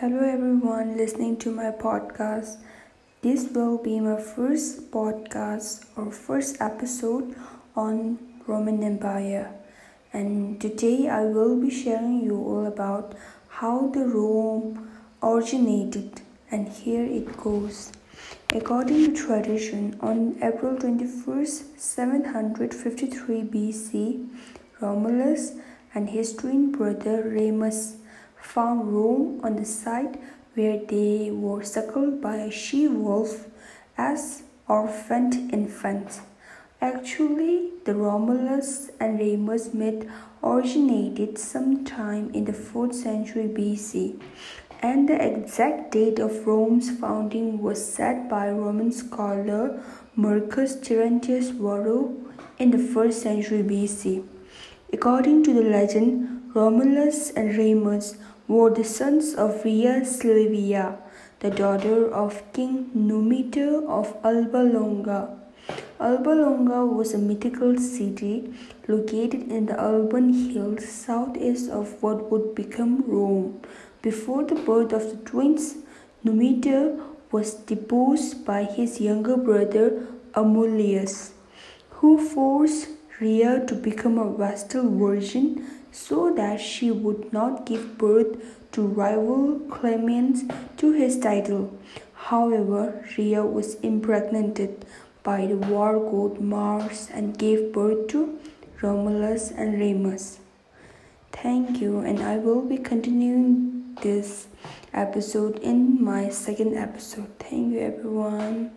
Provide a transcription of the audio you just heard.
Hello, everyone listening to my podcast. This will be my first podcast or first episode on Roman Empire. And today I will be sharing you all about how the Rome originated. And here it goes. According to tradition, on April 21st, 753 BC, Romulus and his twin brother Remus found Rome on the site where they were suckled by a she wolf as orphaned infants. Actually, the Romulus and Remus myth originated sometime in the 4th century BC, and the exact date of Rome's founding was set by Roman scholar Marcus Terentius Varro in the 1st century BC. According to the legend, Romulus and Remus were the sons of Rhea Silvia, the daughter of King Numitor of Alba Longa. Alba Longa was a mythical city located in the Alban Hills southeast of what would become Rome. Before the birth of the twins, Numitor was deposed by his younger brother Amulius, who forced Rhea to become a Vestal virgin so that she would not give birth to rival claimants to his title. However, Rhea was impregnated by the war god Mars and gave birth to Romulus and Remus. Thank you, and I will be continuing this episode in my second episode. Thank you, everyone.